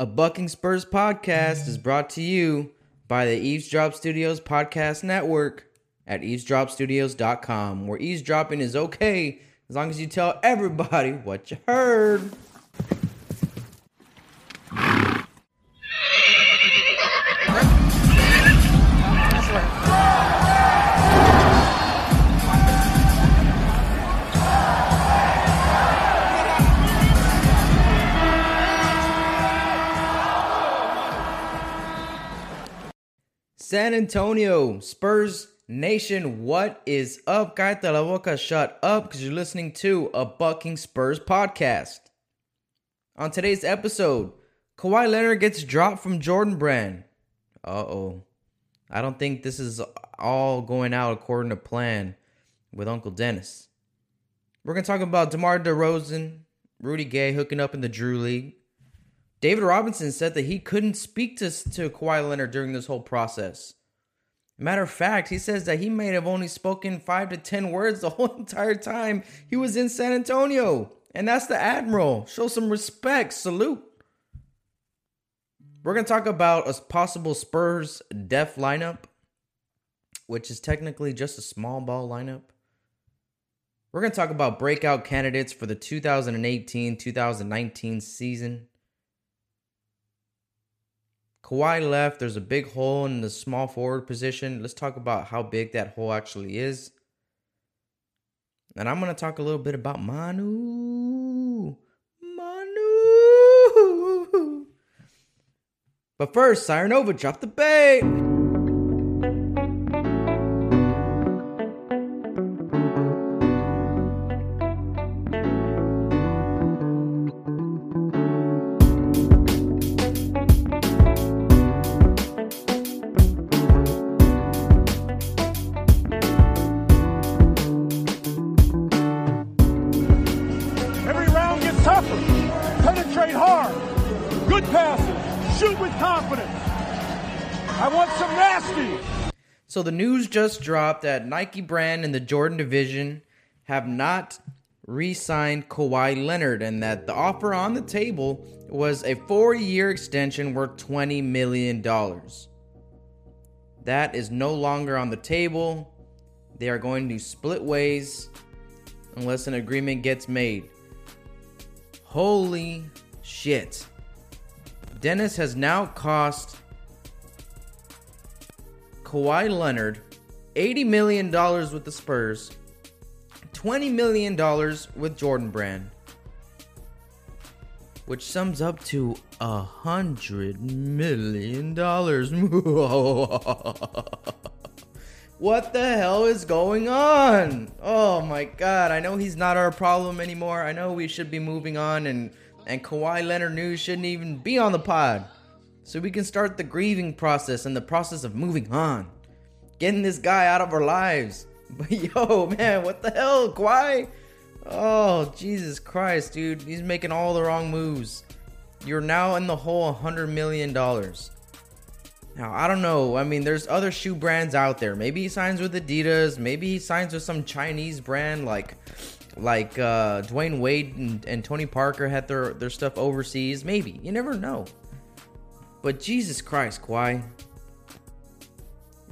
A Bucking Spurs podcast is brought to you by the Eavesdrop Studios Podcast Network at eavesdropstudios.com, where eavesdropping is okay as long as you tell everybody what you heard. Antonio, Spurs Nation, what is up? Cállate la boca, shut up, because you're listening to a Bucking Spurs podcast. On today's episode, Kawhi Leonard gets dropped from Jordan Brand. Uh oh. I don't think this is all going out according to plan with Uncle Dennis. We're going to talk about DeMar DeRozan, Rudy Gay hooking up in the Drew League. David Robinson said that he couldn't speak to, to Kawhi Leonard during this whole process. Matter of fact, he says that he may have only spoken five to 10 words the whole entire time he was in San Antonio. And that's the Admiral. Show some respect. Salute. We're going to talk about a possible Spurs def lineup, which is technically just a small ball lineup. We're going to talk about breakout candidates for the 2018 2019 season. Kawhi left. There's a big hole in the small forward position. Let's talk about how big that hole actually is. And I'm going to talk a little bit about Manu. Manu. But first, Siren dropped the bait. Just dropped that Nike brand and the Jordan division have not re-signed Kawhi Leonard and that the offer on the table was a 4-year extension worth 20 million dollars. That is no longer on the table. They are going to split ways unless an agreement gets made. Holy shit. Dennis has now cost Kawhi Leonard $80 million with the Spurs, $20 million with Jordan Brand, which sums up to a hundred million dollars. what the hell is going on? Oh my god, I know he's not our problem anymore. I know we should be moving on and and Kawhi Leonard news shouldn't even be on the pod. So we can start the grieving process and the process of moving on. Getting this guy out of our lives. But yo, man, what the hell, Kawhi? Oh, Jesus Christ, dude. He's making all the wrong moves. You're now in the hole $100 million. Now, I don't know. I mean, there's other shoe brands out there. Maybe he signs with Adidas. Maybe he signs with some Chinese brand like like uh Dwyane Wade and, and Tony Parker had their, their stuff overseas. Maybe. You never know. But Jesus Christ, Kawhi.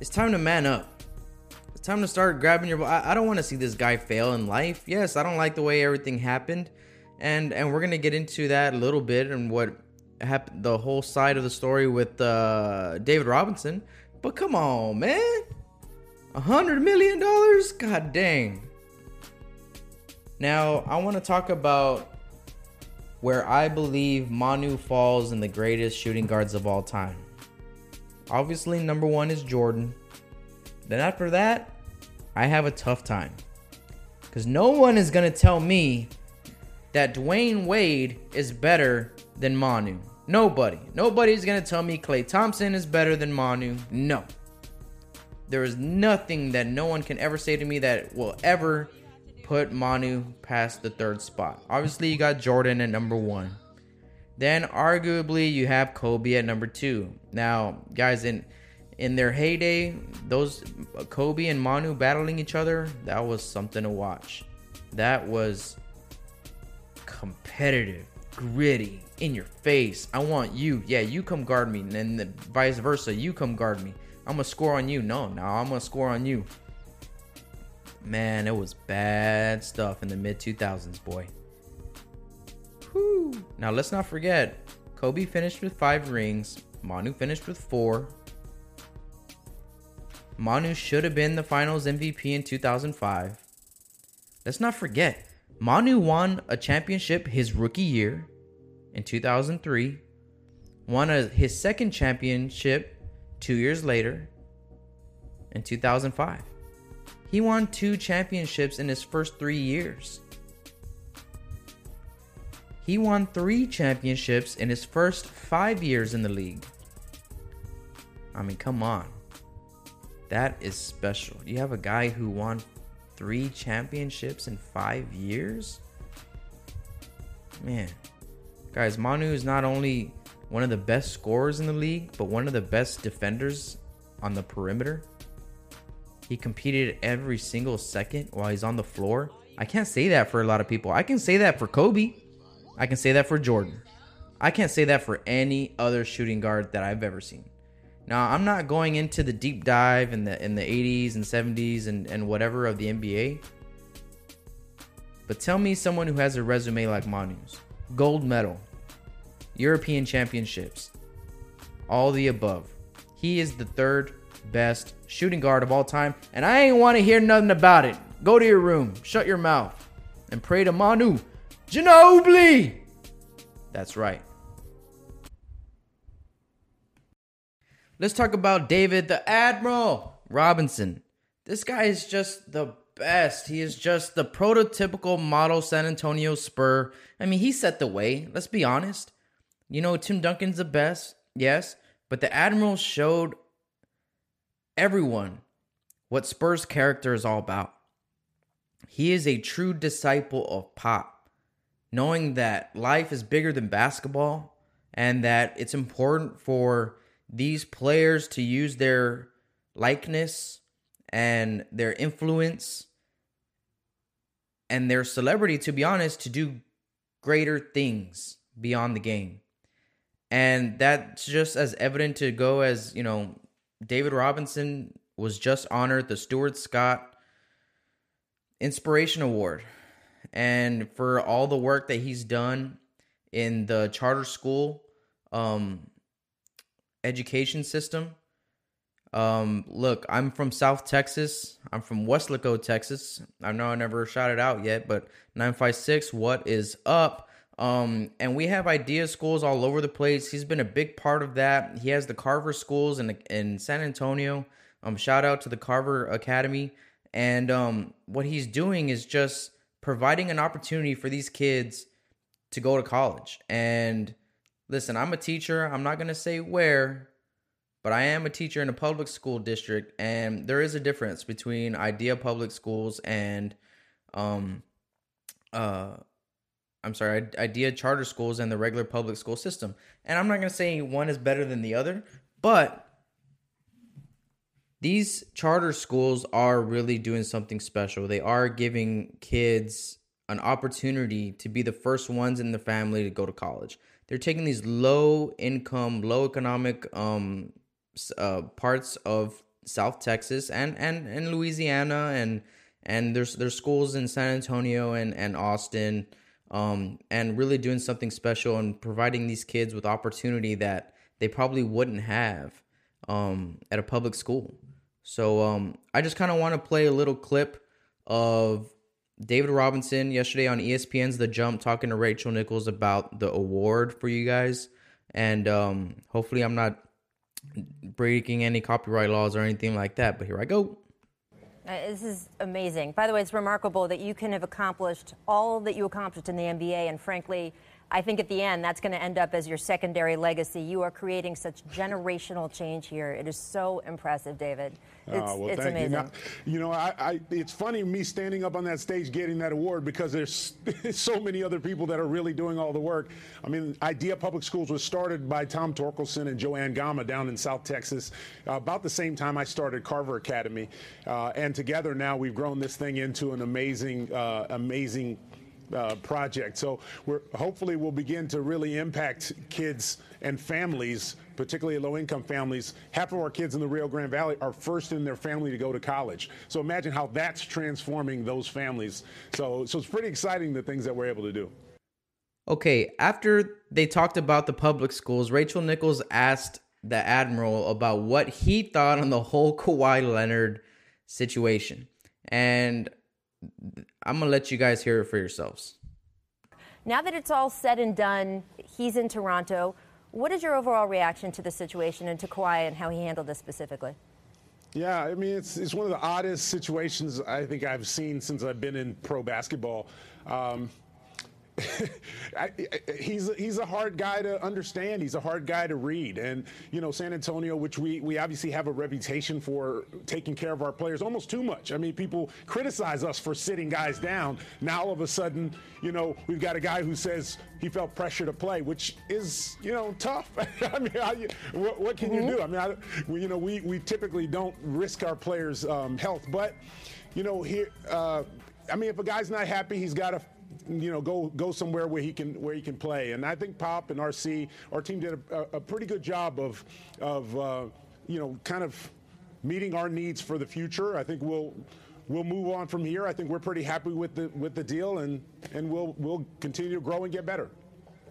It's time to man up. It's time to start grabbing your. I, I don't want to see this guy fail in life. Yes, I don't like the way everything happened, and and we're gonna get into that a little bit and what happened, the whole side of the story with uh, David Robinson. But come on, man, a hundred million dollars? God dang. Now I want to talk about where I believe Manu falls in the greatest shooting guards of all time. Obviously, number one is Jordan. Then after that, I have a tough time. Because no one is going to tell me that Dwyane Wade is better than Manu. Nobody. Nobody's going to tell me Klay Thompson is better than Manu. No. There is nothing that no one can ever say to me that will ever put Manu past the third spot. Obviously, you got Jordan at number one. Then, arguably, you have Kobe at number two. Now, guys, in in their heyday, those uh, Kobe and Manu battling each other, that was something to watch. That was competitive. gritty, in your face. I want you. Yeah, you come guard me, and then vice versa. You come guard me. I'm gonna score on you. No, now I'm gonna score on you. Man, it was bad stuff in the mid 2000s, boy. Whew. Now let's not forget, Kobe finished with five rings. Manu finished with four. Manu should have been the finals MVP in 2005. Let's not forget, Manu won a championship his rookie year in 2003, won a, his second championship two years later in 2005. He won two championships in his first three years. He won three championships in his first five years in the league. I mean, come on. That is special. You have a guy who won three championships in five years? Man. Guys, Manu is not only one of the best scorers in the league, but one of the best defenders on the perimeter. He competed every single second while he's on the floor. I can't say that for a lot of people. I can say that for Kobe. I can say that for Jordan. I can't say that for any other shooting guard that I've ever seen. Now, I'm not going into the deep dive in the in the 80s and 70s and, and whatever of the NBA. But tell me someone who has a resume like Manu's. Gold medal, European championships, all the above. He is the third best shooting guard of all time, and I ain't want to hear nothing about it. Go to your room, shut your mouth, and pray to Manu Ginobili. That's right. Let's talk about David the Admiral Robinson. This guy is just the best. He is just the prototypical model San Antonio Spur. I mean, he set the way. Let's be honest. You know, Tim Duncan's the best, yes, but the Admiral showed everyone what Spurs character is all about. He is a true disciple of Pop, knowing that life is bigger than basketball and that it's important for these players to use their likeness and their influence and their celebrity, to be honest, to do greater things beyond the game. And that's just as evident to go as, you know, David Robinson was just honored the Stuart Scott Inspiration Award. And for all the work that he's done in the charter school um, education system. Um, look, I'm from South Texas. I'm from Weslaco, Texas. I know I never shouted out yet, but 956, what is up? Um, and we have idea schools all over the place. He's been a big part of that. He has the Carver schools in in San Antonio. Um, shout out to the Carver Academy. And um, what he's doing is just providing an opportunity for these kids to go to college. And listen, I'm a teacher. I'm not going to say where, but I am a teacher in a public school district. And there is a difference between idea public schools and, um, uh, I'm sorry, idea charter schools and the regular public school system. And I'm not going to say one is better than the other, but these charter schools are really doing something special. They are giving kids an opportunity to be the first ones in the family to go to college they're taking these low income, low economic um uh, parts of South Texas and and and Louisiana and and there's there's schools in San Antonio and and Austin um and really doing something special and providing these kids with opportunity that they probably wouldn't have um at a public school. So um I just kind of want to play a little clip of David Robinson yesterday on ESPN's The Jump talking to Rachel Nichols about the award for you guys. And um, hopefully, I'm not breaking any copyright laws or anything like that. But here I go. Uh, this is amazing. By the way, it's remarkable that you can have accomplished all that you accomplished in the NBA. And frankly, I think at the end, that's going to end up as your secondary legacy. You are creating such generational change here. It is so impressive, David. It's, oh, well, it's thank amazing. You, now, you know, I, I, it's funny me standing up on that stage getting that award because there's so many other people that are really doing all the work. I mean, Idea Public Schools was started by Tom Torkelson and JoAnn Gama down in South Texas uh, about the same time I started Carver Academy. Uh, and together now we've grown this thing into an amazing, uh, amazing uh, project. So we're hopefully we'll begin to really impact kids and families, particularly low-income families. Half of our kids in the Rio Grande Valley are first in their family to go to college. So imagine how that's transforming those families. So so it's pretty exciting the things that we're able to do. Okay, after they talked about the public schools, Rachel Nichols asked the Admiral about what he thought on the whole Kawhi Leonard situation. And I'm going to let you guys hear it for yourselves. Now that it's all said and done, he's in Toronto. What is your overall reaction to the situation and to Kawhi and how he handled this specifically? Yeah, I mean, it's, it's one of the oddest situations I think I've seen since I've been in pro basketball. Um, I, he's he's a hard guy to understand. He's a hard guy to read, and you know San Antonio, which we we obviously have a reputation for taking care of our players almost too much. I mean, people criticize us for sitting guys down. Now all of a sudden, you know, we've got a guy who says he felt pressure to play, which is you know tough. I mean, what, what, can mm-hmm. you do? I mean, I, we, you know, we we typically don't risk our players' um, health, but you know, here. Uh, I mean, if a guy's not happy, he's got to you know, go go somewhere where he can where he can play. And I think Pop and RC, our team did a, a pretty good job of of uh, you know, kind of meeting our needs for the future. I think we'll we'll move on from here. I think we're pretty happy with the with the deal, and and we'll we'll continue to grow and get better.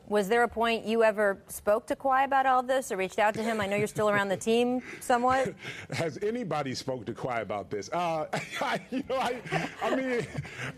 Was there a point you ever spoke to Kawhi about all this or reached out to him? I know you're still around the team somewhat. Has anybody spoke to Kawhi about this? Uh, I, you know, I, I mean,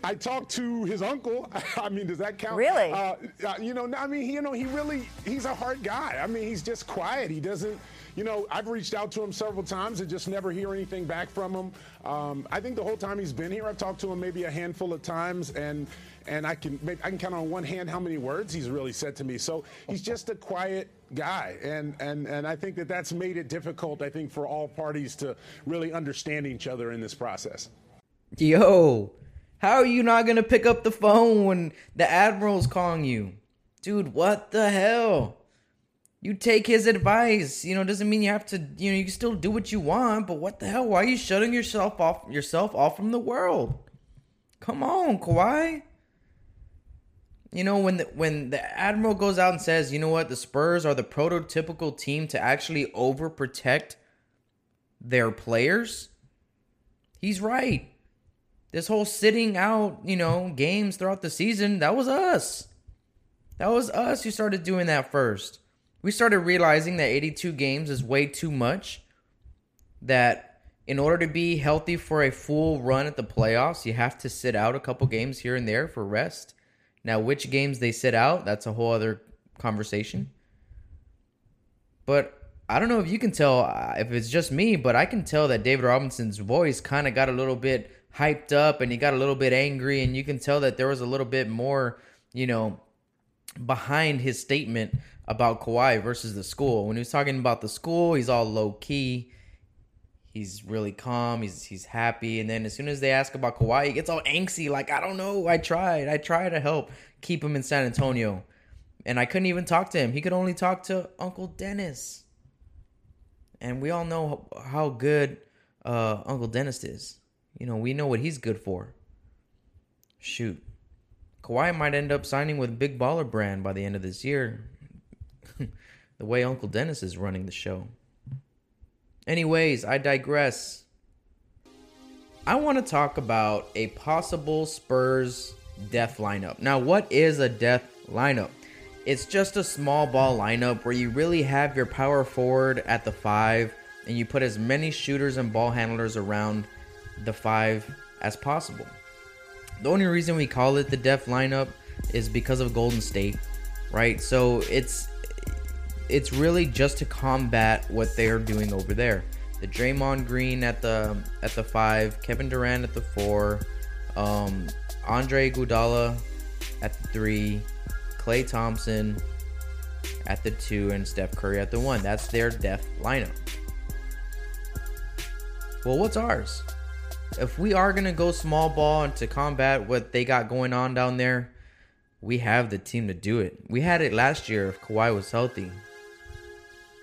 I talked to his uncle. I mean, does that count? Really? Uh, uh you know, I mean, you know, he really, he's a hard guy. I mean, he's just quiet. He doesn't, you know, I've reached out to him several times and just never hear anything back from him. Um, I think the whole time he's been here, I've talked to him maybe a handful of times, and and I can I can count on one hand how many words he's really said to me. So he's just a quiet guy, and and and I think that that's made it difficult. I think for all parties to really understand each other in this process. Yo, how are you not gonna pick up the phone when the admiral's calling you, dude? What the hell? You take his advice. You know, doesn't mean you have to. You know, you can still do what you want, but what the hell? Why are you shutting yourself off yourself off from the world? Come on, Kawhi you know when the, when the admiral goes out and says, "You know what? The Spurs are the prototypical team to actually overprotect their players." He's right. This whole sitting out, you know, games throughout the season, that was us. That was us who started doing that first. We started realizing that 82 games is way too much. That in order to be healthy for a full run at the playoffs, you have to sit out a couple games here and there for rest now, which games they sit out, that's a whole other conversation. But I don't know if you can tell uh, if it's just me, but I can tell that David Robinson's voice kind of got a little bit hyped up and he got a little bit angry and you can tell that there was a little bit more, you know, behind his statement about Kawhi versus the school. When he was talking about the school, he's all low key he's really calm. He's he's happy. And then as soon as they ask about Kawhi, he gets all angsty. Like I don't know. I tried. I tried to help keep him in San Antonio, and I couldn't even talk to him. He could only talk to Uncle Dennis. And we all know how good uh, Uncle Dennis is. You know, we know what he's good for. Shoot. Kawhi might end up signing with Big Baller Brand by the end of this year. the way Uncle Dennis is running the show. Anyways, I digress. I want to talk about a possible Spurs death lineup. Now, what is a death lineup? It's just a small ball lineup where you really have your power forward at the five and you put as many shooters and ball handlers around the five as possible. The only reason we call it the death lineup is because of Golden State, right? So it's it's really just to combat what they're doing over there. The Draymond Green at the at the five, Kevin Durant at the four, um, Andre Iguodala at the three, Klay Thompson at the two, and Steph Curry at the one. That's their death lineup. Well, what's ours? If we are gonna go small ball and to combat what they got going on down there, we have the team to do it. We had it last year if Kawhi was healthy.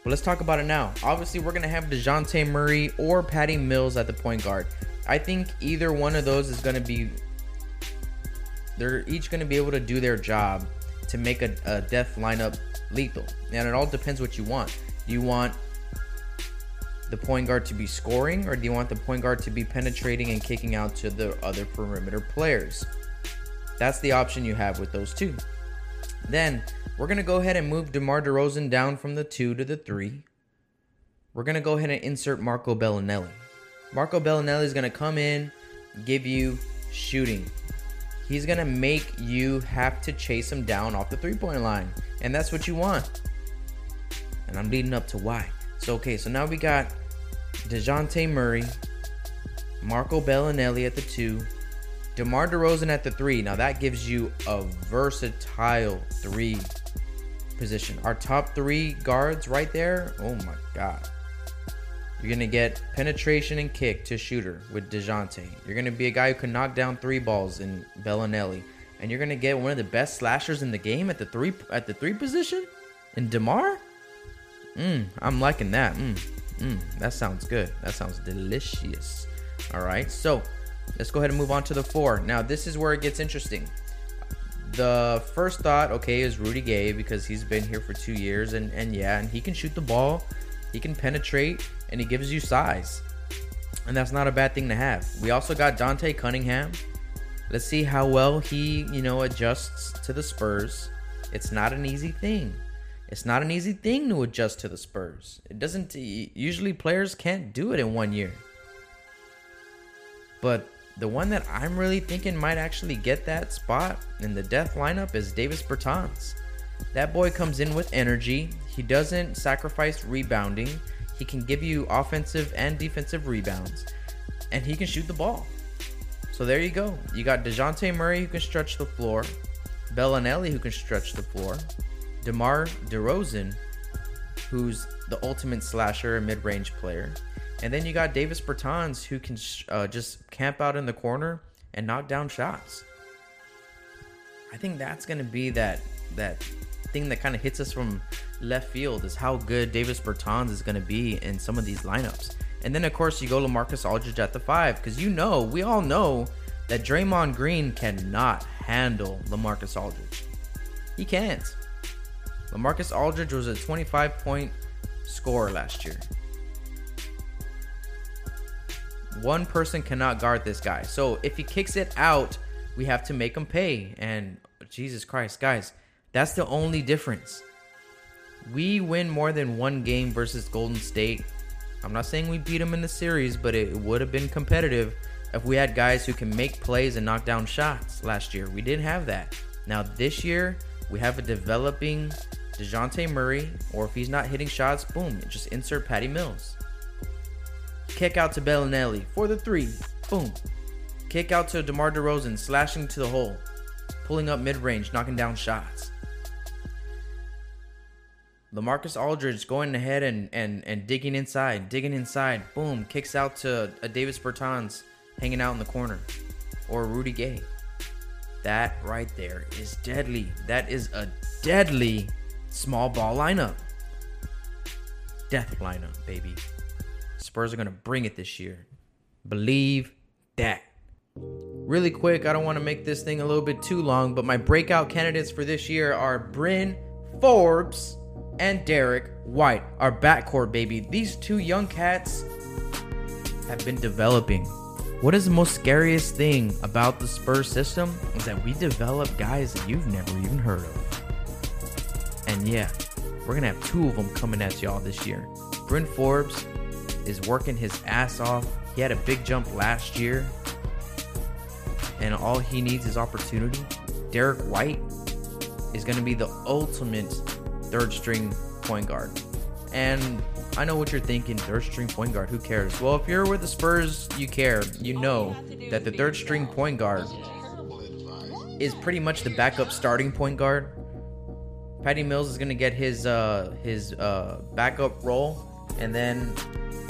Let's talk about it now. Obviously, we're going to have DeJounte Murray or Patty Mills at the point guard. I think either one of those is going to be they're each going to be able to do their job to make a, a death lineup lethal. And it all depends what you want. Do you want the point guard to be scoring, or do you want the point guard to be penetrating and kicking out to the other perimeter players? That's the option you have with those two. Then we're gonna go ahead and move DeMar DeRozan down from the two to the three. We're gonna go ahead and insert Marco Belinelli. Marco Belinelli is gonna come in, give you shooting. He's gonna make you have to chase him down off the three-point line, and that's what you want. And I'm leading up to why. So okay, so now we got DeJounte Murray, Marco Belinelli at the two, DeMar DeRozan at the three. Now that gives you a versatile three position. Our top three guards right there. Oh my god. You're gonna get penetration and kick to shooter with DeJounte. You're gonna be a guy who can knock down three balls in Belinelli. And you're gonna get one of the best slashers in the game at the three at the three position in DeMar. Mm, I'm liking that. Mm, mm, that sounds good. That sounds delicious. All right, so let's go ahead and move on to the four. Now, this is where it gets interesting. The first thought, okay, is Rudy Gay because he's been here for two years, and and yeah, and he can shoot the ball, he can penetrate, and he gives you size, and that's not a bad thing to have. We also got Dante Cunningham. Let's see how well he, you know, adjusts to the Spurs. It's not an easy thing. It's not an easy thing to adjust to the Spurs. It doesn't usually players can't do it in one year. But the one that I'm really thinking might actually get that spot in the death lineup is Davis Bertans. That boy comes in with energy. He doesn't sacrifice rebounding. He can give you offensive and defensive rebounds. And he can shoot the ball. So there you go. You got DeJounte Murray who can stretch the floor. Belinelli who can stretch the floor. DeMar DeRozan, who's the ultimate slasher and mid-range player. And then you got Davis Bertans, who can uh, just camp out in the corner and knock down shots. I think that's going to be that that thing that kind of hits us from left field is how good Davis Bertans is going to be in some of these lineups. And then of course you go LaMarcus Aldridge at the five because you know we all know that Draymond Green cannot handle LaMarcus Aldridge. He can't. LaMarcus Aldridge was a 25 point scorer last year. One person cannot guard this guy. So if he kicks it out, we have to make him pay. And Jesus Christ, guys, that's the only difference. We win more than one game versus Golden State. I'm not saying we beat them in the series, but it would have been competitive if we had guys who can make plays and knock down shots last year. We didn't have that. Now, this year, we have a developing DeJounte Murray, or if he's not hitting shots, boom, just insert Patty Mills. Kick out to Belinelli for the three, boom. Kick out to DeMar DeRozan, slashing to the hole, pulling up mid range, knocking down shots. LaMarcus Aldridge going ahead and, and, and digging inside, digging inside, boom, kicks out to a Davis Bertans hanging out in the corner, or Rudy Gay. That right there is deadly. That is a deadly small ball lineup. Death lineup, baby. Spurs are going to bring it this year. Believe that. Really quick, I don't want to make this thing a little bit too long, but my breakout candidates for this year are Bryn Forbes and Derrick White, our backcourt baby. These two young cats have been developing. What is the most scariest thing about the Spurs system is that we develop guys that you've never even heard of. And yeah, we're gonna have two of them coming at y'all this year. Bryn Forbes is working his ass off. He had a big jump last year, and all he needs is opportunity. Derrick White is gonna be the ultimate third string point guard. And I know what you're thinking, third string point guard, who cares? Well, if you're with the Spurs, you care. You know that the third string point guard is pretty much the backup starting point guard Patty Mills is gonna get his uh, his uh, backup role, and then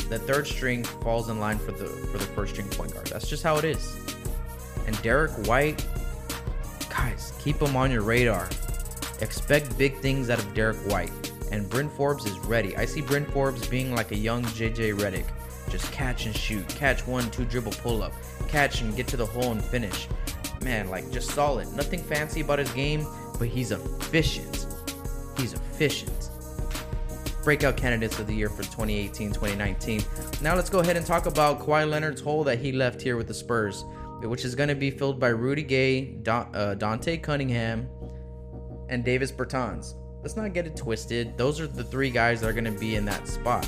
the third string falls in line for the for the first string point guard. That's just how it is. And Derrick White, guys, keep him on your radar. Expect big things out of Derrick White. And Bryn Forbes is ready. I see Bryn Forbes being like a young JJ Redick. Just catch and shoot. Catch one, two dribble pull up. Catch and get to the hole and finish. man, like just solid. Nothing fancy about his game, but he's efficient. He's efficient. Breakout candidates of the year for 2018 2019. Now let's go ahead and talk about Kawhi Leonard's hole that he left here with the Spurs, which is going to be filled by Rudy Gay, uh, Dante Cunningham, and Davis Bertans. Let's not get it twisted. Those are the three guys that are going to be in that spot.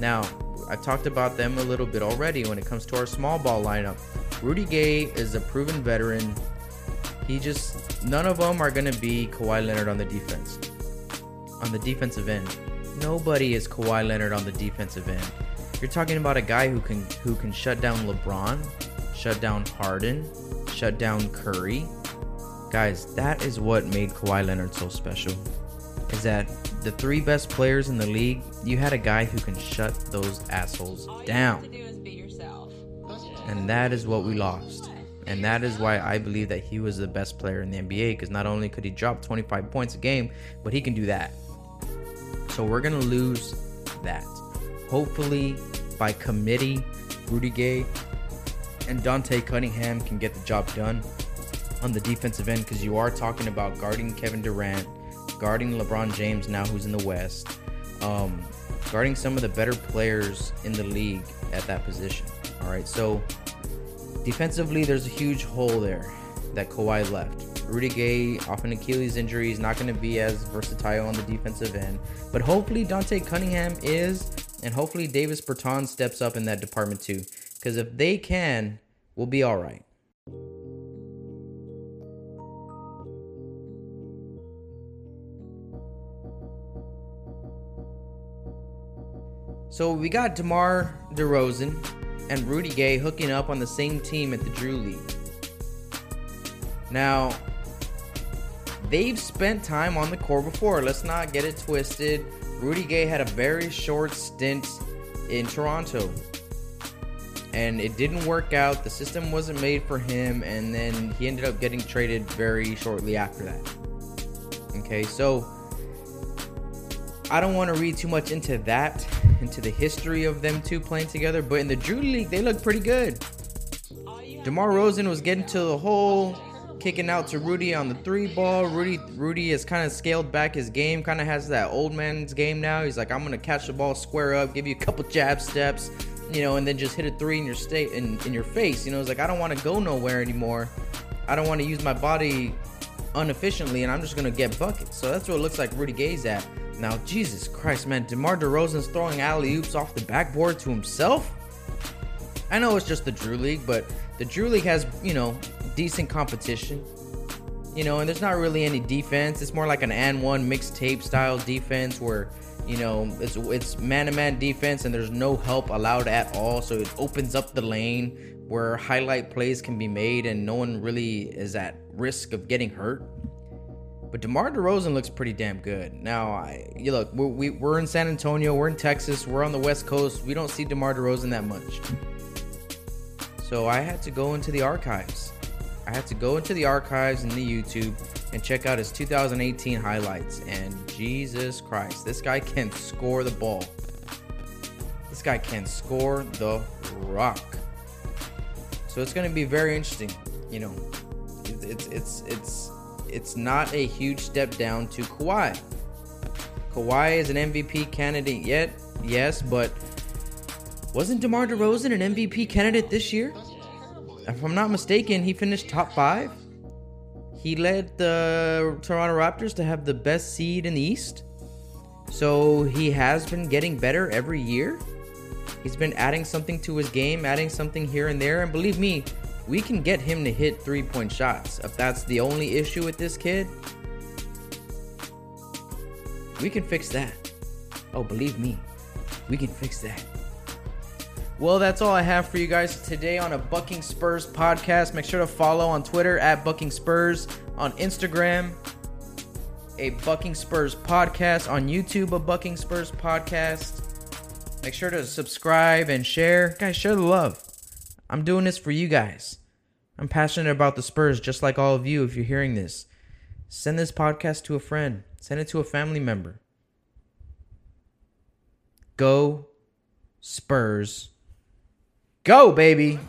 Now, I've talked about them a little bit already when it comes to our small ball lineup. Rudy Gay is a proven veteran. He just, none of them are going to be Kawhi Leonard on the defense. On the defensive end. Nobody is Kawhi Leonard on the defensive end. You're talking about a guy who can who can shut down LeBron, shut down Harden, shut down Curry. Guys, that is what made Kawhi Leonard so special. Is that the three best players in the league, you had a guy who can shut those assholes down. And that is what we lost. And that is why I believe that he was the best player in the NBA because not only could he drop 25 points a game, but he can do that. So we're going to lose that. Hopefully, by committee, Rudy Gay and Dante Cunningham can get the job done on the defensive end because you are talking about guarding Kevin Durant, guarding LeBron James now who's in the West, um, guarding some of the better players in the league at that position. All right, so defensively, there's a huge hole there that Kawhi left. Rudy Gay, off an Achilles injury, is not going to be as versatile on the defensive end. But hopefully, Dante Cunningham is, and hopefully, Davis Bertans steps up in that department too. Because if they can, we'll be all right. So we got DeMar DeRozan and Rudy Gay hooking up on the same team at the Drew League. Now, they've spent time on the core before. Let's not get it twisted. Rudy Gay had a very short stint in Toronto. And it didn't work out. The system wasn't made for him. And then he ended up getting traded very shortly after that. Okay, so I don't want to read too much into that, into the history of them two playing together. But in the Drew League, they look pretty good. DeMar Rosen was getting to the hole kicking out to Rudy on the three ball. Rudy Rudy has kind of scaled back his game, kind of has that old man's game now. He's like, I'm gonna catch the ball square up, give you a couple jab steps, you know, and then just hit a three in your state in, in your face. You know, it's like I don't want to go nowhere anymore. I don't want to use my body inefficiently, and I'm just gonna get buckets. So that's what it looks like Rudy Gay's at. Now, Jesus Christ, man, DeMar DeRozan's throwing alley oops off the backboard to himself. I know it's just the Drew League, but the Drew League has, you know, decent competition. You know, and there's not really any defense. It's more like an and one mixtape style defense where, you know, it's it's man to man defense and there's no help allowed at all. So it opens up the lane where highlight plays can be made and no one really is at risk of getting hurt. But DeMar DeRozan looks pretty damn good. Now, I, you look, we're, we, we're in San Antonio, we're in Texas, we're on the West Coast. We don't see DeMar DeRozan that much. So I had to go into the archives I had to go into the archives in the YouTube and check out his 2018 highlights. And Jesus Christ, this guy can score the ball. This guy can score the rock. So it's going to be very interesting. You know, it's it's it's it's not a huge step down to Kawhi. Kawhi is an MVP candidate yet, yes, but wasn't DeMar DeRozan an MVP candidate this year? If I'm not mistaken, he finished top five. He led the Toronto Raptors to have the best seed in the East. So he has been getting better every year. He's been adding something to his game, adding something here and there. And believe me, we can get him to hit three point shots. If that's the only issue with this kid, we can fix that. Oh, believe me, we can fix that. Well, that's all I have for you guys today on a Bucking Spurs podcast. Make sure to follow on Twitter at Bucking Spurs, on Instagram, a Bucking Spurs podcast, on YouTube, a Bucking Spurs podcast. Make sure to subscribe and share. Guys, share the love. I'm doing this for you guys. I'm passionate about the Spurs just like all of you if you're hearing this. Send this podcast to a friend, send it to a family member. Go Spurs. Go, baby.